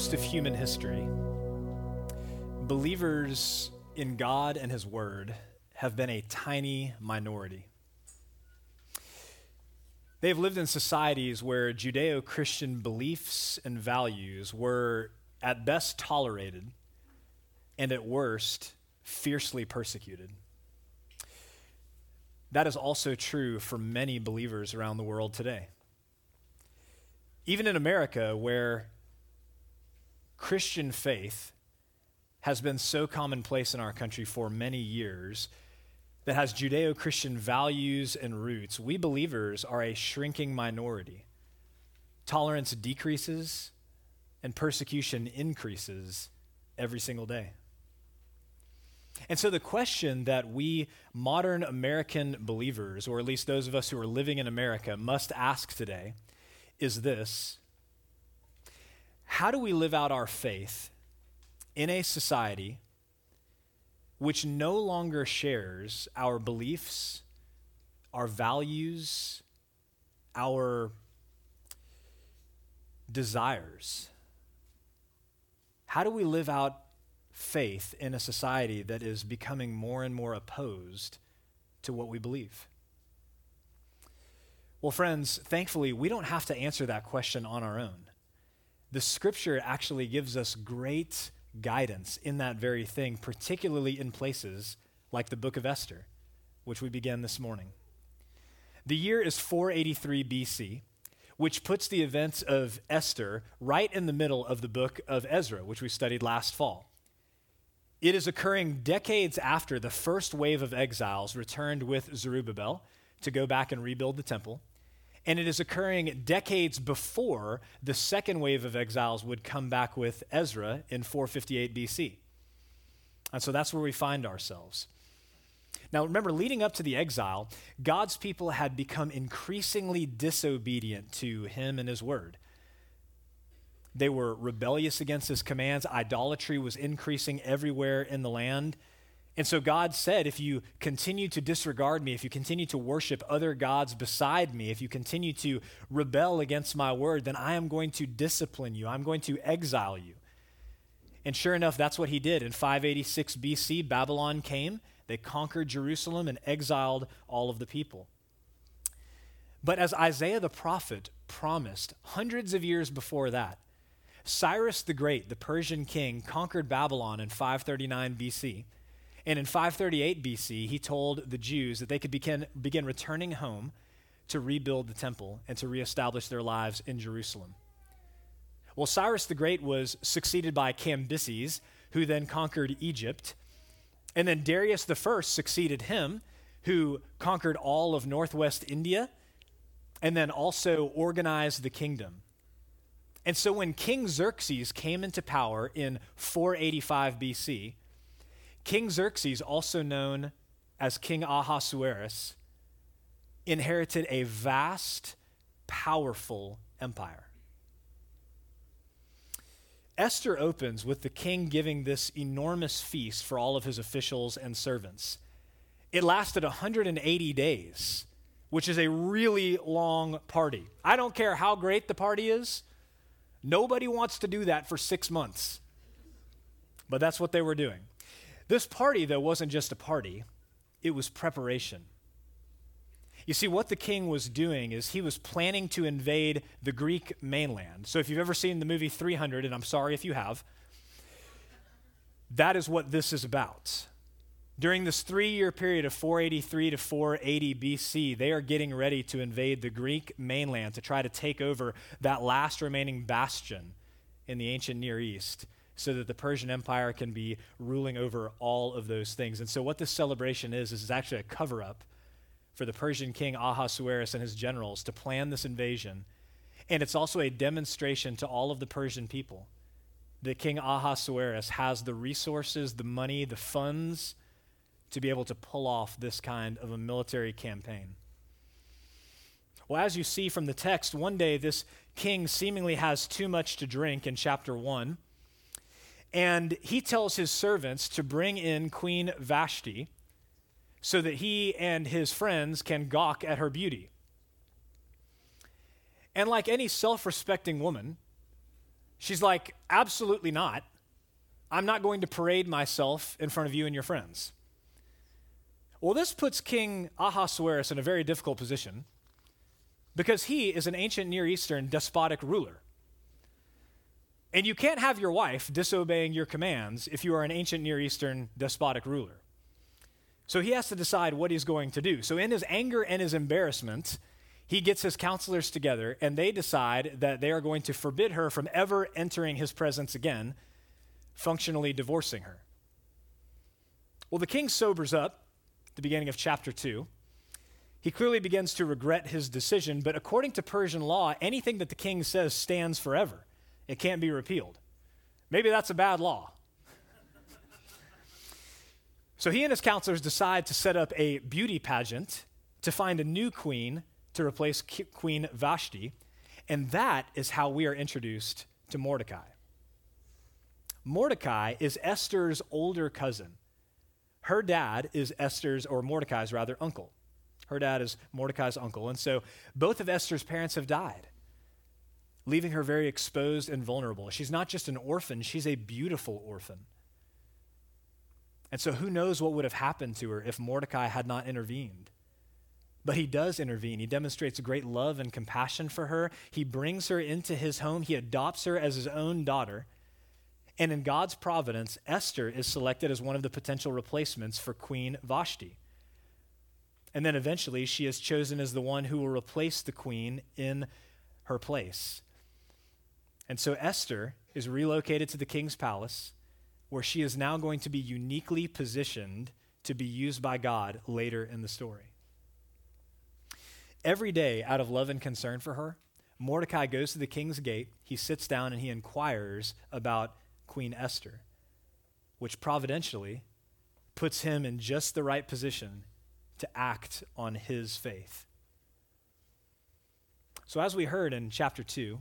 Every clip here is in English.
Most of human history, believers in God and His Word have been a tiny minority. They have lived in societies where Judeo Christian beliefs and values were at best tolerated and at worst fiercely persecuted. That is also true for many believers around the world today. Even in America, where Christian faith has been so commonplace in our country for many years that has Judeo Christian values and roots, we believers are a shrinking minority. Tolerance decreases and persecution increases every single day. And so, the question that we modern American believers, or at least those of us who are living in America, must ask today is this how do we live out our faith in a society which no longer shares our beliefs, our values, our desires? How do we live out faith in a society that is becoming more and more opposed to what we believe? Well, friends, thankfully, we don't have to answer that question on our own the scripture actually gives us great guidance in that very thing, particularly in places like the book of Esther, which we began this morning. The year is 483 BC, which puts the events of Esther right in the middle of the book of Ezra, which we studied last fall. It is occurring decades after the first wave of exiles returned with Zerubbabel to go back and rebuild the temple and it is occurring decades before the second wave of exiles would come back with Ezra in 458 BC. And so that's where we find ourselves. Now, remember, leading up to the exile, God's people had become increasingly disobedient to him and his word. They were rebellious against his commands. Idolatry was increasing everywhere in the land. And so God said, if you continue to disregard me, if you continue to worship other gods beside me, if you continue to rebel against my word, then I am going to discipline you. I'm going to exile you. And sure enough, that's what he did. In 586 BC, Babylon came, they conquered Jerusalem and exiled all of the people. But as Isaiah the prophet promised hundreds of years before that, Cyrus the Great, the Persian king, conquered Babylon in 539 BC. And in 538 BC, he told the Jews that they could begin, begin returning home to rebuild the temple and to reestablish their lives in Jerusalem. Well, Cyrus the Great was succeeded by Cambyses, who then conquered Egypt. And then Darius First succeeded him, who conquered all of northwest India and then also organized the kingdom. And so when King Xerxes came into power in 485 BC, King Xerxes, also known as King Ahasuerus, inherited a vast, powerful empire. Esther opens with the king giving this enormous feast for all of his officials and servants. It lasted 180 days, which is a really long party. I don't care how great the party is, nobody wants to do that for six months. But that's what they were doing. This party, though, wasn't just a party, it was preparation. You see, what the king was doing is he was planning to invade the Greek mainland. So, if you've ever seen the movie 300, and I'm sorry if you have, that is what this is about. During this three year period of 483 to 480 BC, they are getting ready to invade the Greek mainland to try to take over that last remaining bastion in the ancient Near East so that the Persian Empire can be ruling over all of those things. And so, what this celebration is, is actually a cover up for the Persian king Ahasuerus and his generals to plan this invasion. And it's also a demonstration to all of the Persian people that King Ahasuerus has the resources, the money, the funds to be able to pull off this kind of a military campaign. Well, as you see from the text, one day this king seemingly has too much to drink in chapter 1. And he tells his servants to bring in Queen Vashti so that he and his friends can gawk at her beauty. And like any self respecting woman, she's like, absolutely not. I'm not going to parade myself in front of you and your friends. Well, this puts King Ahasuerus in a very difficult position because he is an ancient Near Eastern despotic ruler. And you can't have your wife disobeying your commands if you are an ancient Near Eastern despotic ruler. So he has to decide what he's going to do. So, in his anger and his embarrassment, he gets his counselors together and they decide that they are going to forbid her from ever entering his presence again, functionally divorcing her. Well, the king sobers up at the beginning of chapter 2. He clearly begins to regret his decision, but according to Persian law, anything that the king says stands forever. It can't be repealed. Maybe that's a bad law. so he and his counselors decide to set up a beauty pageant to find a new queen to replace Queen Vashti, and that is how we are introduced to Mordecai. Mordecai is Esther's older cousin. Her dad is Esther's, or Mordecai's rather, uncle. Her dad is Mordecai's uncle. And so both of Esther's parents have died, leaving her very exposed and vulnerable. She's not just an orphan, she's a beautiful orphan. And so who knows what would have happened to her if Mordecai had not intervened. But he does intervene. He demonstrates great love and compassion for her. He brings her into his home. He adopts her as his own daughter. And in God's providence, Esther is selected as one of the potential replacements for Queen Vashti. And then eventually she is chosen as the one who will replace the queen in her place. And so Esther is relocated to the king's palace, where she is now going to be uniquely positioned to be used by God later in the story. Every day, out of love and concern for her, Mordecai goes to the king's gate, he sits down, and he inquires about Queen Esther, which providentially puts him in just the right position to act on his faith. So, as we heard in chapter 2,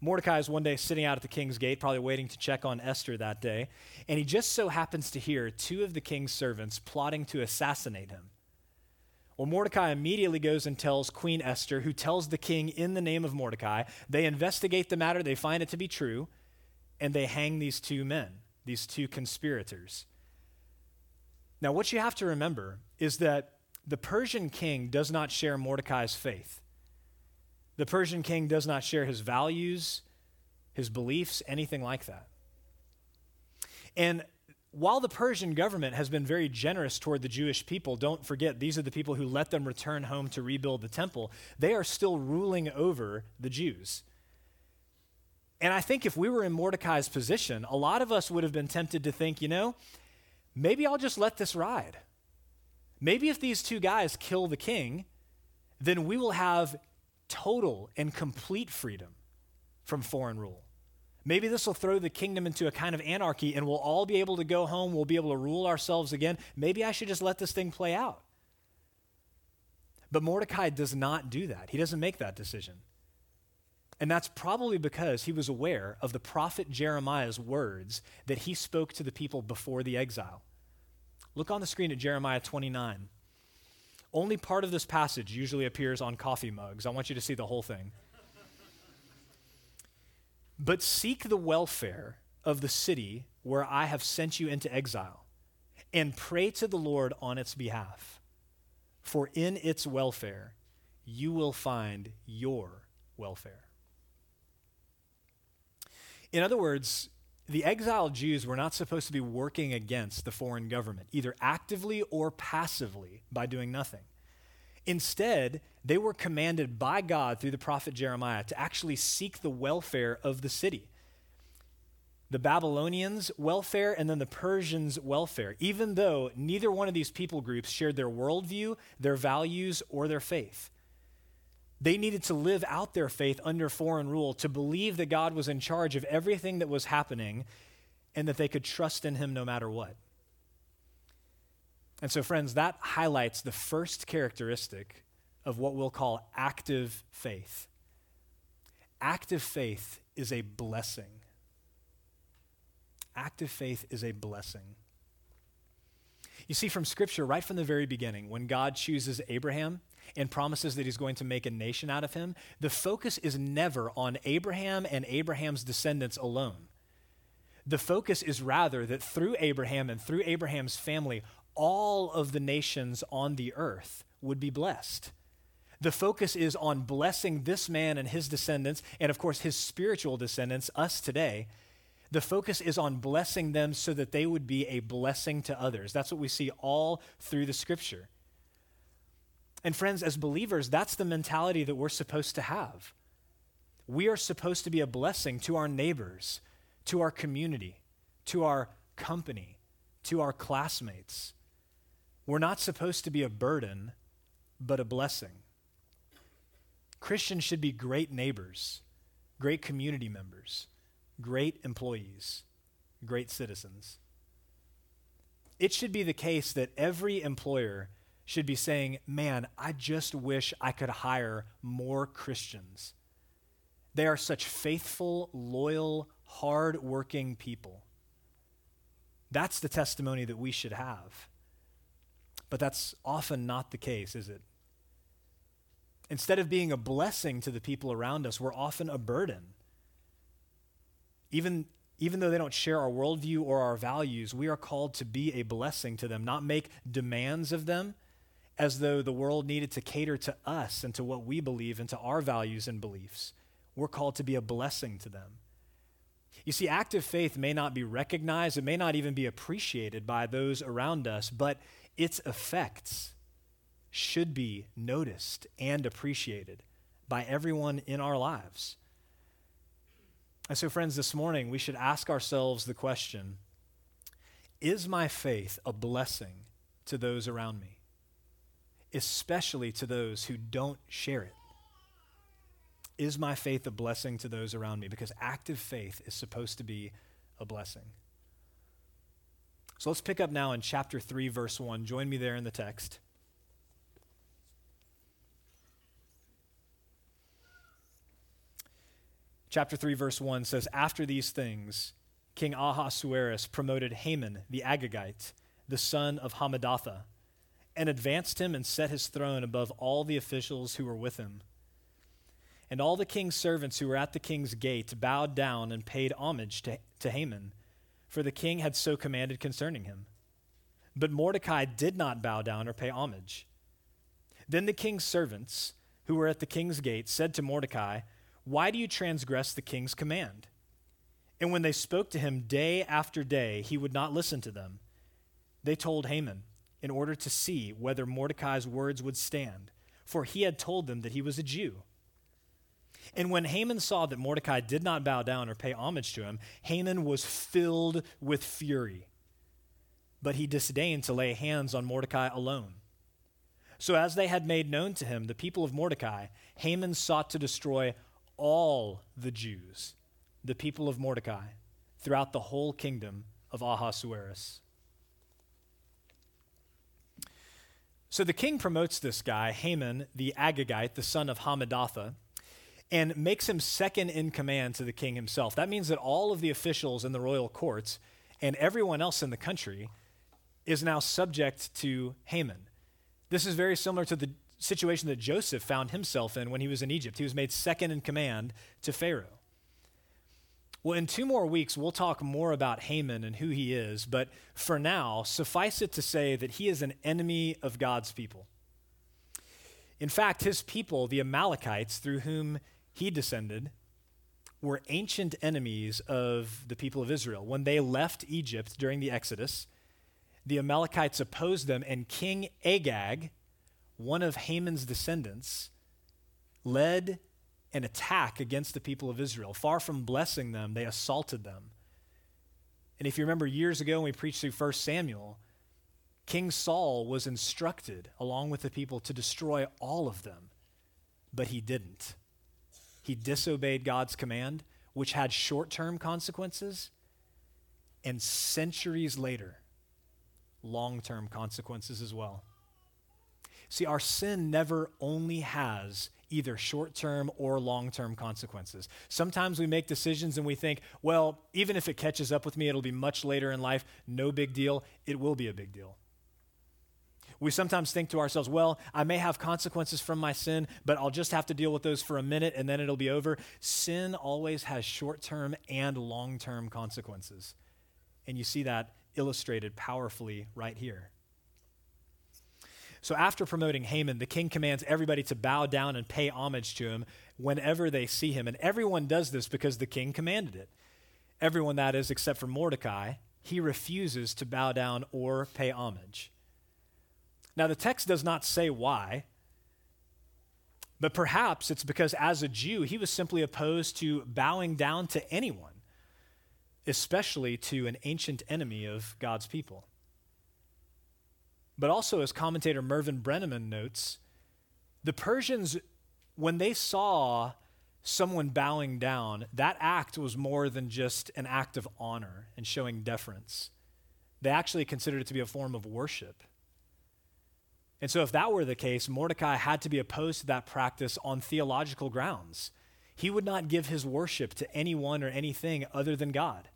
Mordecai is one day sitting out at the king's gate, probably waiting to check on Esther that day, and he just so happens to hear two of the king's servants plotting to assassinate him. Well, Mordecai immediately goes and tells Queen Esther, who tells the king in the name of Mordecai. They investigate the matter, they find it to be true, and they hang these two men, these two conspirators. Now, what you have to remember is that the Persian king does not share Mordecai's faith. The Persian king does not share his values, his beliefs, anything like that. And while the Persian government has been very generous toward the Jewish people, don't forget, these are the people who let them return home to rebuild the temple, they are still ruling over the Jews. And I think if we were in Mordecai's position, a lot of us would have been tempted to think, you know, maybe I'll just let this ride. Maybe if these two guys kill the king, then we will have total and complete freedom from foreign rule. Maybe this will throw the kingdom into a kind of anarchy and we'll all be able to go home. We'll be able to rule ourselves again. Maybe I should just let this thing play out. But Mordecai does not do that. He doesn't make that decision. And that's probably because he was aware of the prophet Jeremiah's words that he spoke to the people before the exile. Look on the screen at Jeremiah 29. Only part of this passage usually appears on coffee mugs. I want you to see the whole thing. but seek the welfare of the city where I have sent you into exile, and pray to the Lord on its behalf. For in its welfare you will find your welfare. In other words, the exiled Jews were not supposed to be working against the foreign government, either actively or passively by doing nothing. Instead, they were commanded by God through the prophet Jeremiah to actually seek the welfare of the city. The Babylonians' welfare and then the Persians' welfare, even though neither one of these people groups shared their worldview, their values, or their faith. They needed to live out their faith under foreign rule, to believe that God was in charge of everything that was happening and that they could trust in Him no matter what. And so, friends, that highlights the first characteristic of what we'll call active faith. Active faith is a blessing. Active faith is a blessing. You see, from Scripture, right from the very beginning, when God chooses Abraham and promises that he's going to make a nation out of him, the focus is never on Abraham and Abraham's descendants alone. The focus is rather that through Abraham and through Abraham's family, all of the nations on the earth would be blessed. The focus is on blessing this man and his descendants, and of course, his spiritual descendants, us today. The focus is on blessing them so that they would be a blessing to others. That's what we see all through the scripture. And friends, as believers, that's the mentality that we're supposed to have. We are supposed to be a blessing to our neighbors, to our community, to our company, to our classmates. We're not supposed to be a burden, but a blessing. Christians should be great neighbors, great community members, great employees, great citizens. It should be the case that every employer should be saying, Man, I just wish I could hire more Christians. They are such faithful, loyal, hard-working people. That's the testimony that we should have. But that's often not the case, is it? Instead of being a blessing to the people around us, we're often a burden. Even, even though they don't share our worldview or our values, we are called to be a blessing to them, not make demands of them as though the world needed to cater to us and to what we believe and to our values and beliefs. We're called to be a blessing to them. You see, active faith may not be recognized, it may not even be appreciated by those around us, but its effects should be noticed and appreciated by everyone in our lives. And so, friends, this morning we should ask ourselves the question Is my faith a blessing to those around me, especially to those who don't share it? Is my faith a blessing to those around me? Because active faith is supposed to be a blessing. So let's pick up now in chapter 3, verse 1. Join me there in the text. Chapter 3, verse 1 says, After these things, King Ahasuerus promoted Haman the Agagite, the son of Hammedatha, and advanced him and set his throne above all the officials who were with him. And all the king's servants who were at the king's gate bowed down and paid homage to, to Haman, for the king had so commanded concerning him. But Mordecai did not bow down or pay homage. Then the king's servants, who were at the king's gate, said to Mordecai, why do you transgress the king's command? And when they spoke to him day after day, he would not listen to them. They told Haman in order to see whether Mordecai's words would stand, for he had told them that he was a Jew. And when Haman saw that Mordecai did not bow down or pay homage to him, Haman was filled with fury. But he disdained to lay hands on Mordecai alone. So, as they had made known to him the people of Mordecai, Haman sought to destroy all the Jews, the people of Mordecai, throughout the whole kingdom of Ahasuerus. So the king promotes this guy, Haman the Agagite, the son of Hammedatha, and makes him second in command to the king himself. That means that all of the officials in the royal courts and everyone else in the country is now subject to Haman. This is very similar to the situation that Joseph found himself in when he was in Egypt. He was made second in command to Pharaoh. Well, in two more weeks, we'll talk more about Haman and who he is, but for now, suffice it to say that he is an enemy of God's people. In fact, his people, the Amalekites, through whom he descended, were ancient enemies of the people of Israel. When they left Egypt during the Exodus, the Amalekites opposed them, and King Agag, one of Haman's descendants, led an attack against the people of Israel. Far from blessing them, they assaulted them. And if you remember years ago when we preached through 1 Samuel, King Saul was instructed, along with the people, to destroy all of them, but he didn't. He disobeyed God's command, which had short term consequences, and centuries later, long term consequences as well. See, our sin never only has either short term or long term consequences. Sometimes we make decisions and we think, well, even if it catches up with me, it'll be much later in life. No big deal. It will be a big deal. We sometimes think to ourselves, well, I may have consequences from my sin, but I'll just have to deal with those for a minute and then it'll be over. Sin always has short term and long term consequences. And you see that illustrated powerfully right here. So, after promoting Haman, the king commands everybody to bow down and pay homage to him whenever they see him. And everyone does this because the king commanded it. Everyone, that is, except for Mordecai, he refuses to bow down or pay homage. Now, the text does not say why, but perhaps it's because as a Jew, he was simply opposed to bowing down to anyone, especially to an ancient enemy of God's people. But also, as commentator Mervin Breneman notes, the Persians, when they saw someone bowing down, that act was more than just an act of honor and showing deference. They actually considered it to be a form of worship. And so, if that were the case, Mordecai had to be opposed to that practice on theological grounds. He would not give his worship to anyone or anything other than God.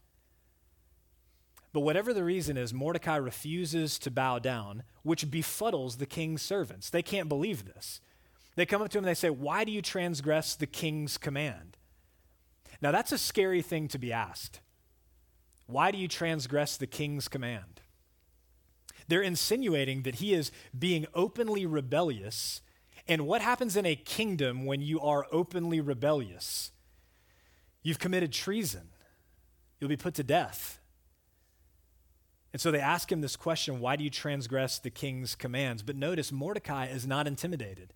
But whatever the reason is, Mordecai refuses to bow down, which befuddles the king's servants. They can't believe this. They come up to him and they say, Why do you transgress the king's command? Now, that's a scary thing to be asked. Why do you transgress the king's command? They're insinuating that he is being openly rebellious. And what happens in a kingdom when you are openly rebellious? You've committed treason, you'll be put to death. And so they ask him this question why do you transgress the king's commands? But notice, Mordecai is not intimidated.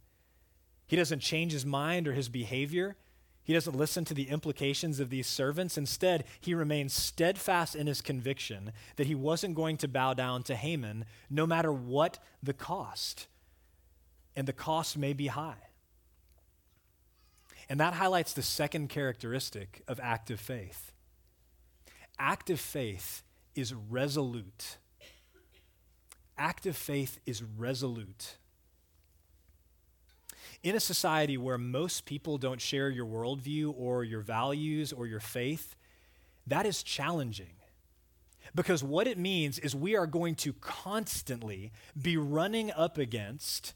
He doesn't change his mind or his behavior. He doesn't listen to the implications of these servants. Instead, he remains steadfast in his conviction that he wasn't going to bow down to Haman no matter what the cost. And the cost may be high. And that highlights the second characteristic of active faith. Active faith is resolute. Active faith is resolute. In a society where most people don't share your worldview or your values or your faith, that is challenging. Because what it means is we are going to constantly be running up against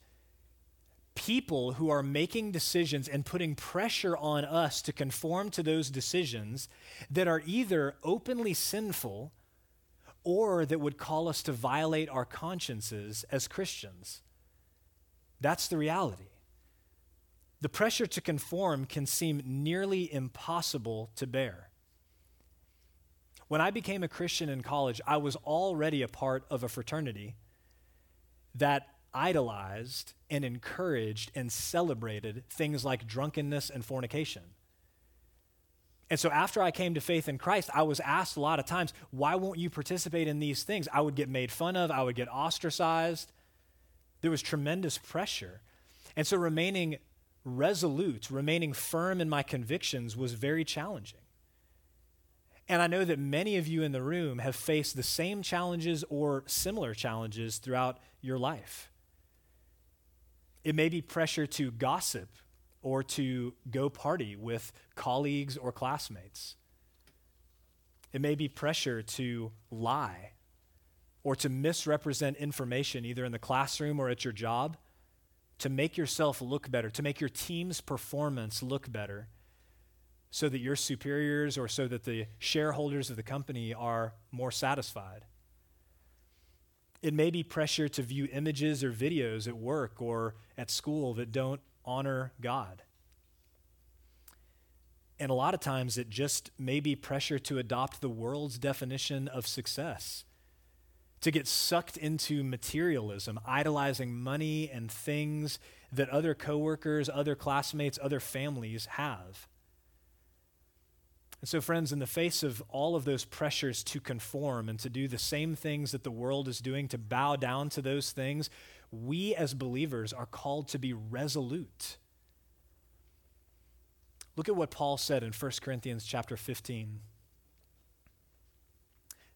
people who are making decisions and putting pressure on us to conform to those decisions that are either openly sinful or that would call us to violate our consciences as Christians. That's the reality. The pressure to conform can seem nearly impossible to bear. When I became a Christian in college, I was already a part of a fraternity that idolized and encouraged and celebrated things like drunkenness and fornication. And so after I came to faith in Christ, I was asked a lot of times, why won't you participate in these things? I would get made fun of, I would get ostracized. There was tremendous pressure. And so remaining resolute, remaining firm in my convictions was very challenging. And I know that many of you in the room have faced the same challenges or similar challenges throughout your life. It may be pressure to gossip or to go party with colleagues or classmates. It may be pressure to lie or to misrepresent information either in the classroom or at your job to make yourself look better, to make your team's performance look better so that your superiors or so that the shareholders of the company are more satisfied. It may be pressure to view images or videos at work or at school that don't honor God. And a lot of times it just may be pressure to adopt the world's definition of success, to get sucked into materialism, idolizing money and things that other coworkers, other classmates, other families have. And so, friends, in the face of all of those pressures to conform and to do the same things that the world is doing, to bow down to those things, we as believers are called to be resolute. Look at what Paul said in 1 Corinthians chapter 15.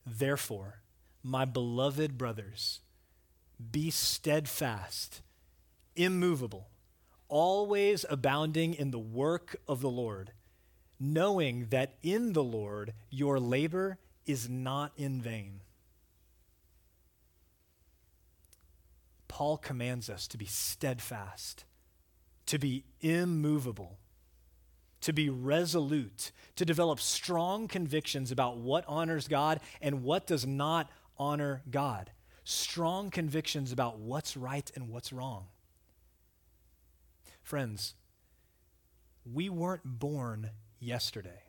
Therefore, my beloved brothers, be steadfast, immovable, always abounding in the work of the Lord, knowing that in the Lord your labor is not in vain. Paul commands us to be steadfast, to be immovable, to be resolute, to develop strong convictions about what honors God and what does not honor God. Strong convictions about what's right and what's wrong. Friends, we weren't born yesterday.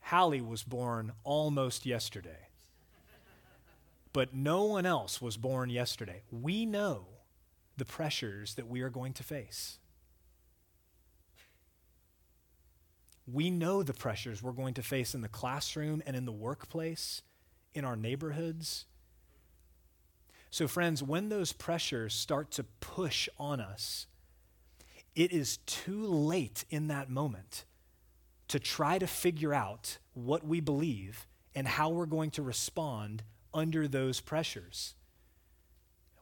Hallie was born almost yesterday. But no one else was born yesterday. We know the pressures that we are going to face. We know the pressures we're going to face in the classroom and in the workplace, in our neighborhoods. So, friends, when those pressures start to push on us, it is too late in that moment to try to figure out what we believe and how we're going to respond under those pressures.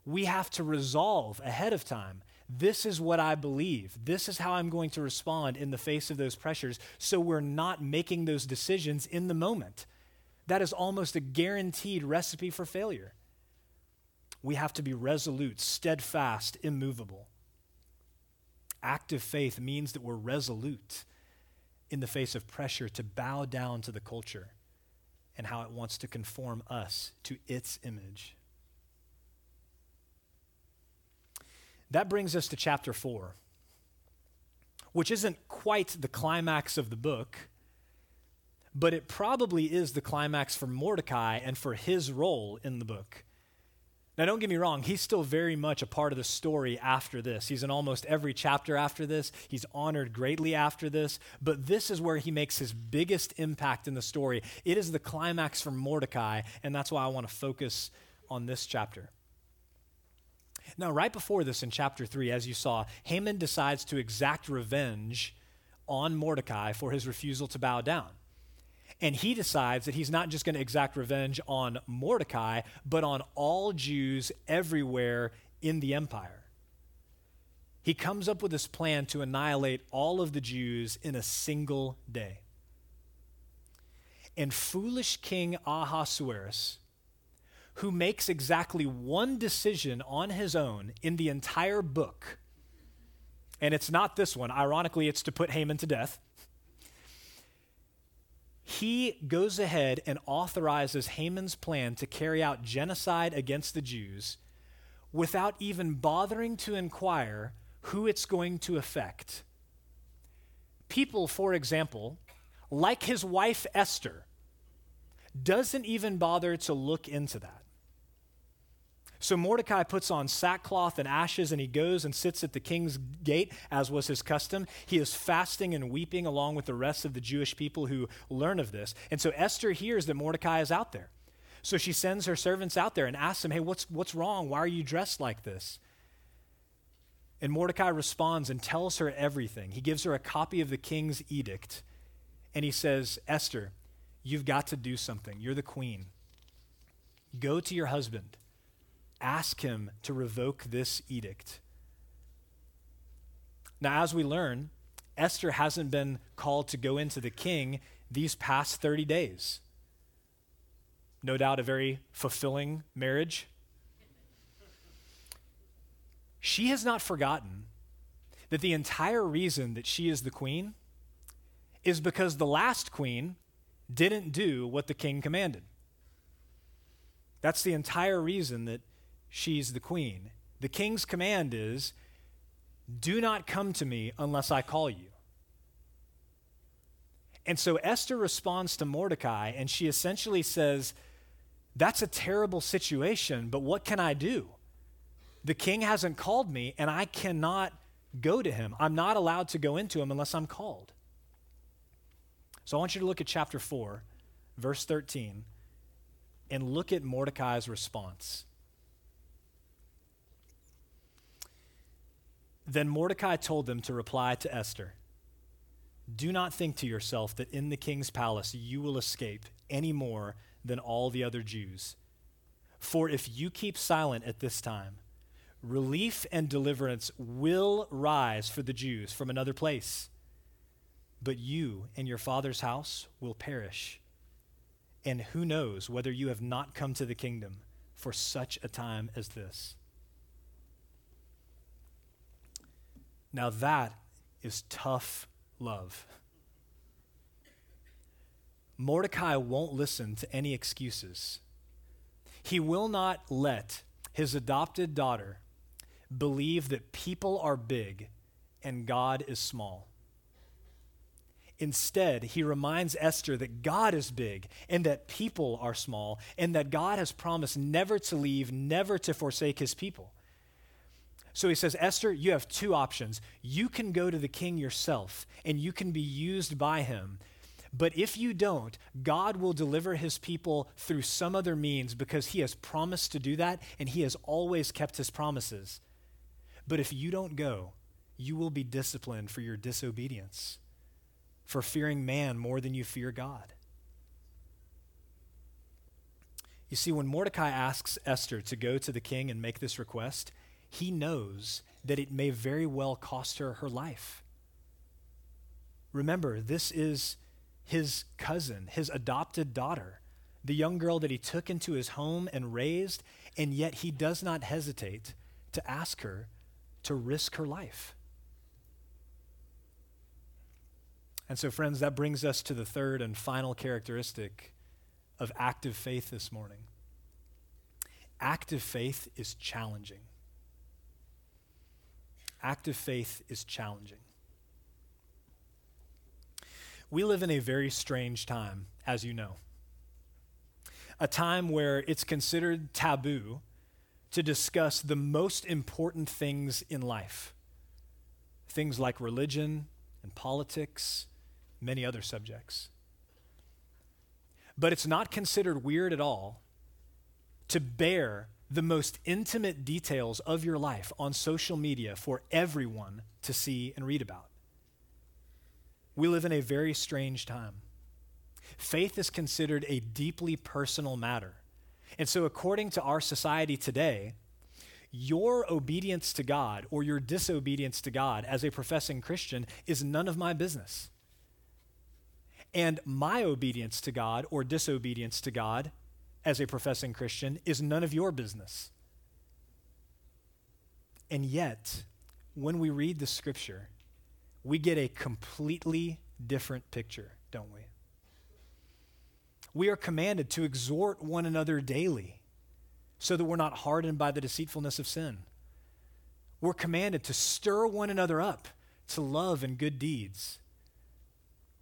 We have to resolve ahead of time this is what I believe. This is how I'm going to respond in the face of those pressures. So we're not making those decisions in the moment. That is almost a guaranteed recipe for failure. We have to be resolute, steadfast, immovable. Active faith means that we're resolute in the face of pressure to bow down to the culture and how it wants to conform us to its image. That brings us to chapter 4, which isn't quite the climax of the book, but it probably is the climax for Mordecai and for his role in the book. Now, don't get me wrong, he's still very much a part of the story after this. He's in almost every chapter after this. He's honored greatly after this. But this is where he makes his biggest impact in the story. It is the climax for Mordecai, and that's why I want to focus on this chapter. Now, right before this in chapter 3, as you saw, Haman decides to exact revenge on Mordecai for his refusal to bow down. And he decides that he's not just going to exact revenge on Mordecai, but on all Jews everywhere in the empire. He comes up with this plan to annihilate all of the Jews in a single day. And foolish King Ahasuerus who makes exactly one decision on his own in the entire book. And it's not this one. Ironically, it's to put Haman to death. He goes ahead and authorizes Haman's plan to carry out genocide against the Jews without even bothering to inquire who it's going to affect. People, for example, like his wife Esther, doesn't even bother to look into that. So Mordecai puts on sackcloth and ashes and he goes and sits at the king's gate, as was his custom. He is fasting and weeping along with the rest of the Jewish people who learn of this. And so Esther hears that Mordecai is out there. So she sends her servants out there and asks them, Hey, what's, what's wrong? Why are you dressed like this? And Mordecai responds and tells her everything. He gives her a copy of the king's edict. And he says, Esther, you've got to do something. You're the queen. Go to your husband ask him to revoke this edict. Now, as we learn, Esther hasn't been called to go into the king these past 30 days. No doubt a very fulfilling marriage. She has not forgotten that the entire reason that she is the queen is because the last queen didn't do what the king commanded. That's the entire reason that she's the queen. The king's command is do not come to me unless I call you. And so Esther responds to Mordecai, and she essentially says, That's a terrible situation, but what can I do? The king hasn't called me, and I cannot go to him. I'm not allowed to go into him unless I'm called. So I want you to look at chapter 4, verse 13, and look at Mordecai's response. Then Mordecai told them to reply to Esther Do not think to yourself that in the king's palace you will escape any more than all the other Jews. For if you keep silent at this time, relief and deliverance will rise for the Jews from another place. But you and your father's house will perish. And who knows whether you have not come to the kingdom for such a time as this? Now that is tough love. Mordecai won't listen to any excuses. He will not let his adopted daughter believe that people are big and God is small. Instead, he reminds Esther that God is big and that people are small, and that God has promised never to leave, never to forsake his people. So he says, Esther, you have two options. You can go to the king yourself, and you can be used by him. But if you don't, God will deliver his people through some other means because he has promised to do that, and he has always kept his promises. But if you don't go, you will be disciplined for your disobedience, for fearing man more than you fear God. You see, when Mordecai asks Esther to go to the king and make this request, he knows that it may very well cost her her life. Remember, this is his cousin, his adopted daughter, the young girl that he took into his home and raised, and yet he does not hesitate to ask her to risk her life. And so, friends, that brings us to the third and final characteristic of active faith this morning. Active faith is challenging. Active faith is challenging. We live in a very strange time, as you know. A time where it's considered taboo to discuss the most important things in life things like religion and politics, many other subjects. But it's not considered weird at all to bear the most intimate details of your life on social media for everyone to see and read about. We live in a very strange time. Faith is considered a deeply personal matter. And so, according to our society today, your obedience to God or your disobedience to God as a professing Christian is none of my business. And my obedience to God or disobedience to God as a professing Christian is none of your business. And yet, when we read the scripture, we get a completely different picture, don't we? We are commanded to exhort one another daily so that we're not hardened by the deceitfulness of sin. We're commanded to stir one another up to love and good deeds.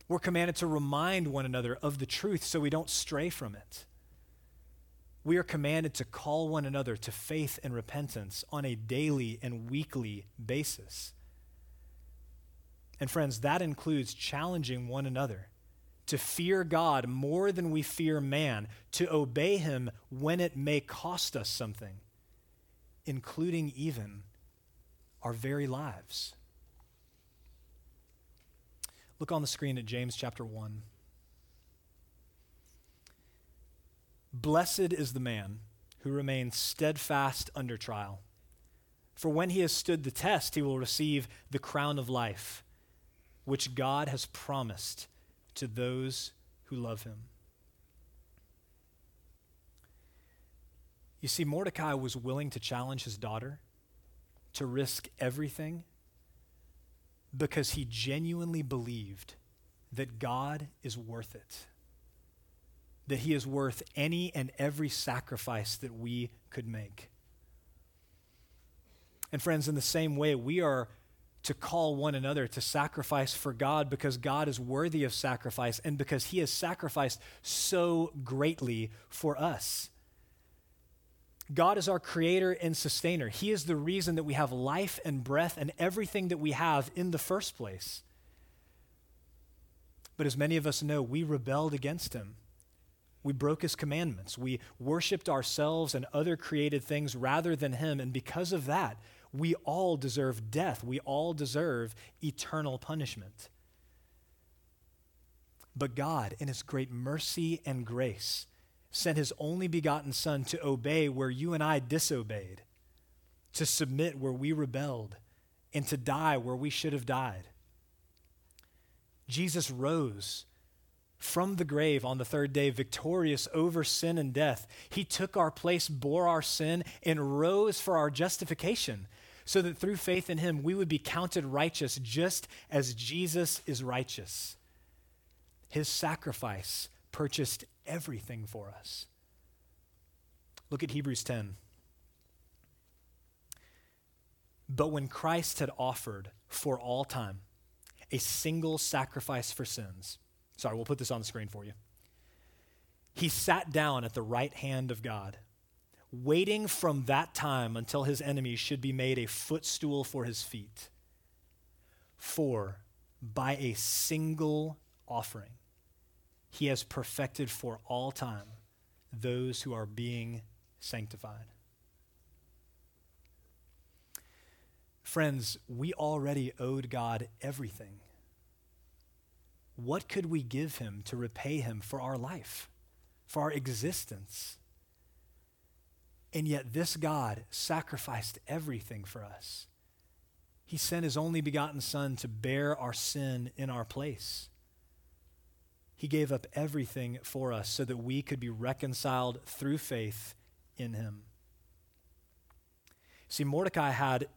We're commanded to remind one another of the truth so we don't stray from it. We are commanded to call one another to faith and repentance on a daily and weekly basis. And friends, that includes challenging one another to fear God more than we fear man, to obey him when it may cost us something, including even our very lives. Look on the screen at James chapter 1. Blessed is the man who remains steadfast under trial. For when he has stood the test, he will receive the crown of life which God has promised to those who love him. You see, Mordecai was willing to challenge his daughter to risk everything because he genuinely believed that God is worth it, that he is worth any and every sacrifice that we could make. And, friends, in the same way, we are to call one another to sacrifice for God because God is worthy of sacrifice and because he has sacrificed so greatly for us. God is our creator and sustainer. He is the reason that we have life and breath and everything that we have in the first place. But as many of us know, we rebelled against him. We broke his commandments. We worshiped ourselves and other created things rather than him. And because of that, We all deserve death. We all deserve eternal punishment. But God, in His great mercy and grace, sent His only begotten Son to obey where you and I disobeyed, to submit where we rebelled, and to die where we should have died. Jesus rose from the grave on the third day, victorious over sin and death. He took our place, bore our sin, and rose for our justification, so that through faith in him we would be counted righteous just as Jesus is righteous. His sacrifice purchased everything for us. Look at Hebrews 10. But when Christ had offered for all time a single sacrifice for sins, sorry, we'll put this on the screen for you. He sat down at the right hand of God, waiting from that time until his enemies should be made a footstool for his feet. For by a single offering, he has perfected for all time those who are being sanctified. Friends, we already owed God everything. What could we give him to repay him for our life, for our existence? And yet, this God sacrificed everything for us. He sent his only begotten Son to bear our sin in our place. He gave up everything for us so that we could be reconciled through faith in him. See, Mordecai had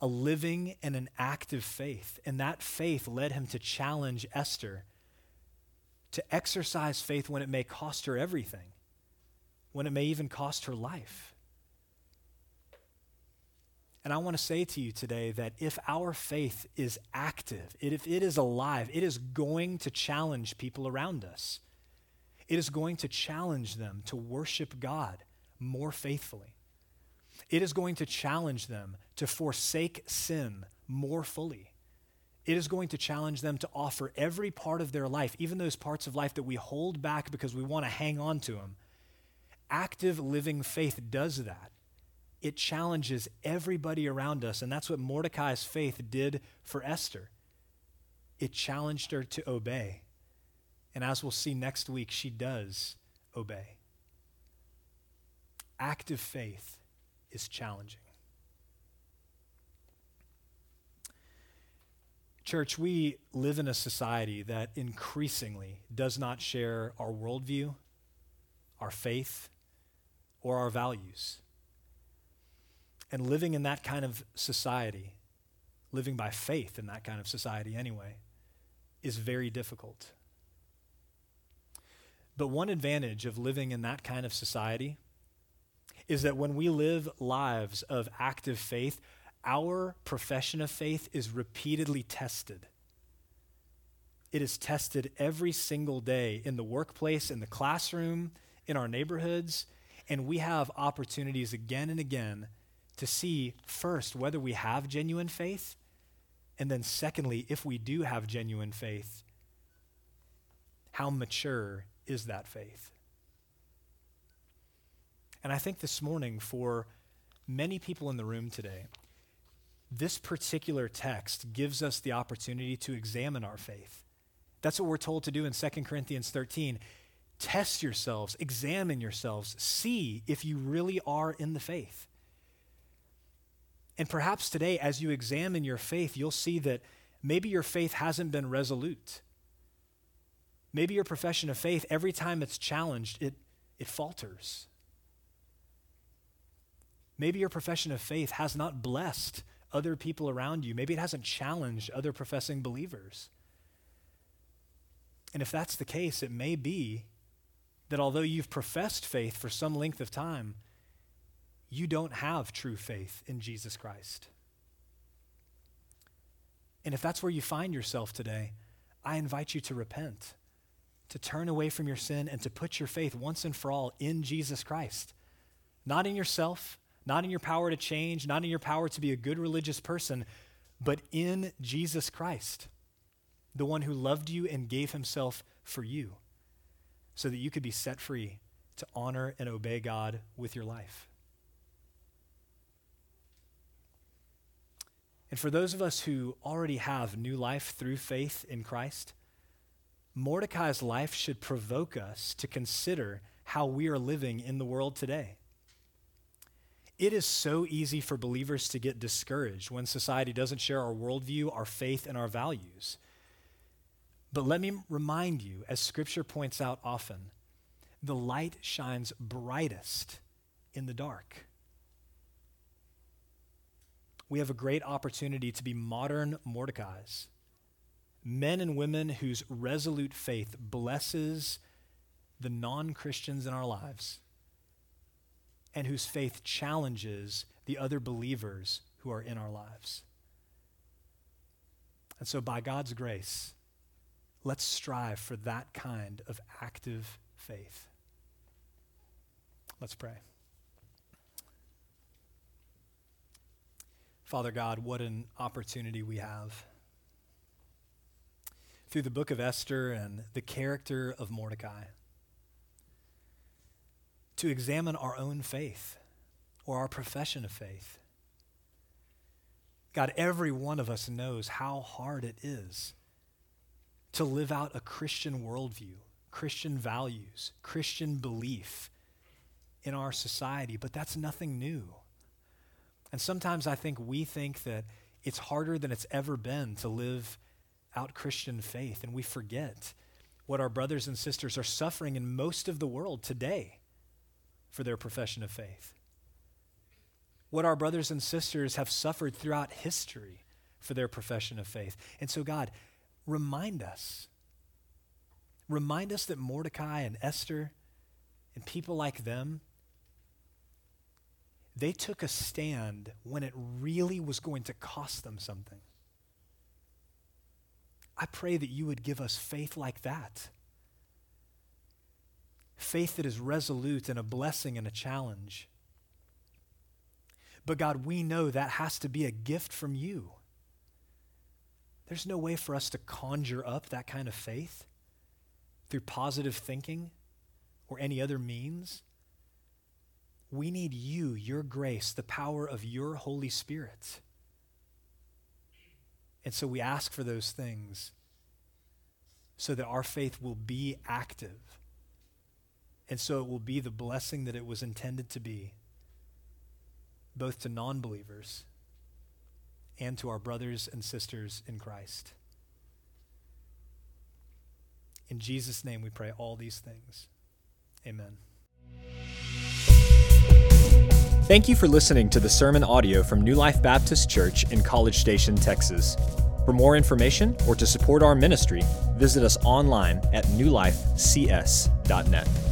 a living and an active faith, and that faith led him to challenge Esther to exercise faith when it may cost her everything, when it may even cost her life. And I want to say to you today that if our faith is active, if it is alive, it is going to challenge people around us. It is going to challenge them to worship God more faithfully. It is going to challenge them to forsake sin more fully. It is going to challenge them to offer every part of their life, even those parts of life that we hold back because we want to hang on to them. Active living faith does that it challenges everybody around us. And that's what Mordecai's faith did for Esther. It challenged her to obey. And as we'll see next week, she does obey. Active faith is challenging. Church, we live in a society that increasingly does not share our worldview, our faith, or our values. And living in that kind of society, living by faith in that kind of society anyway, is very difficult. But one advantage of living in that kind of society is that when we live lives of active faith, our profession of faith is repeatedly tested. It is tested every single day in the workplace, in the classroom, in our neighborhoods, and we have opportunities again and again to see first whether we have genuine faith, and then secondly, if we do have genuine faith, how mature is that faith? And I think this morning, for many people in the room today, this particular text gives us the opportunity to examine our faith. That's what we're told to do in 2 Corinthians 13. Test yourselves, examine yourselves, see if you really are in the faith. And perhaps today, as you examine your faith, you'll see that maybe your faith hasn't been resolute. Maybe your profession of faith, every time it's challenged, it, it falters. Maybe your profession of faith has not blessed other people around you. Maybe it hasn't challenged other professing believers. And if that's the case, it may be that although you've professed faith for some length of time, you don't have true faith in Jesus Christ. And if that's where you find yourself today, I invite you to repent, to turn away from your sin, and to put your faith once and for all in Jesus Christ. Not in yourself, not in your power to change, not in your power to be a good religious person, but in Jesus Christ, the one who loved you and gave himself for you, so that you could be set free to honor and obey God with your life. And for those of us who already have new life through faith in Christ, Mordecai's life should provoke us to consider how we are living in the world today. It is so easy for believers to get discouraged when society doesn't share our worldview, our faith, and our values. But let me remind you, as Scripture points out often, the light shines brightest in the dark. We have a great opportunity to be modern Mordecais, men and women whose resolute faith blesses the non Christians in our lives and whose faith challenges the other believers who are in our lives. And so, by God's grace, let's strive for that kind of active faith. Let's pray. Father God, what an opportunity we have. Through the book of Esther and the character of Mordecai to examine our own faith or our profession of faith. God, every one of us knows how hard it is to live out a Christian worldview, Christian values, Christian belief in our society, but that's nothing new. And sometimes I think we think that it's harder than it's ever been to live out Christian faith, and we forget what our brothers and sisters are suffering in most of the world today for their profession of faith. What our brothers and sisters have suffered throughout history for their profession of faith. And so, God, remind us. Remind us that Mordecai and Esther and people like them, they took a stand when it really was going to cost them something. I pray that you would give us faith like that faith that is resolute and a blessing and a challenge. But God, we know that has to be a gift from you. There's no way for us to conjure up that kind of faith through positive thinking or any other means. We need you, your grace, the power of your Holy Spirit. And so we ask for those things so that our faith will be active and so it will be the blessing that it was intended to be, both to non believers and to our brothers and sisters in Christ. In Jesus' name we pray all these things. Amen. Thank you for listening to the sermon audio from New Life Baptist Church in College Station, Texas. For more information or to support our ministry, visit us online at newlifecs.net.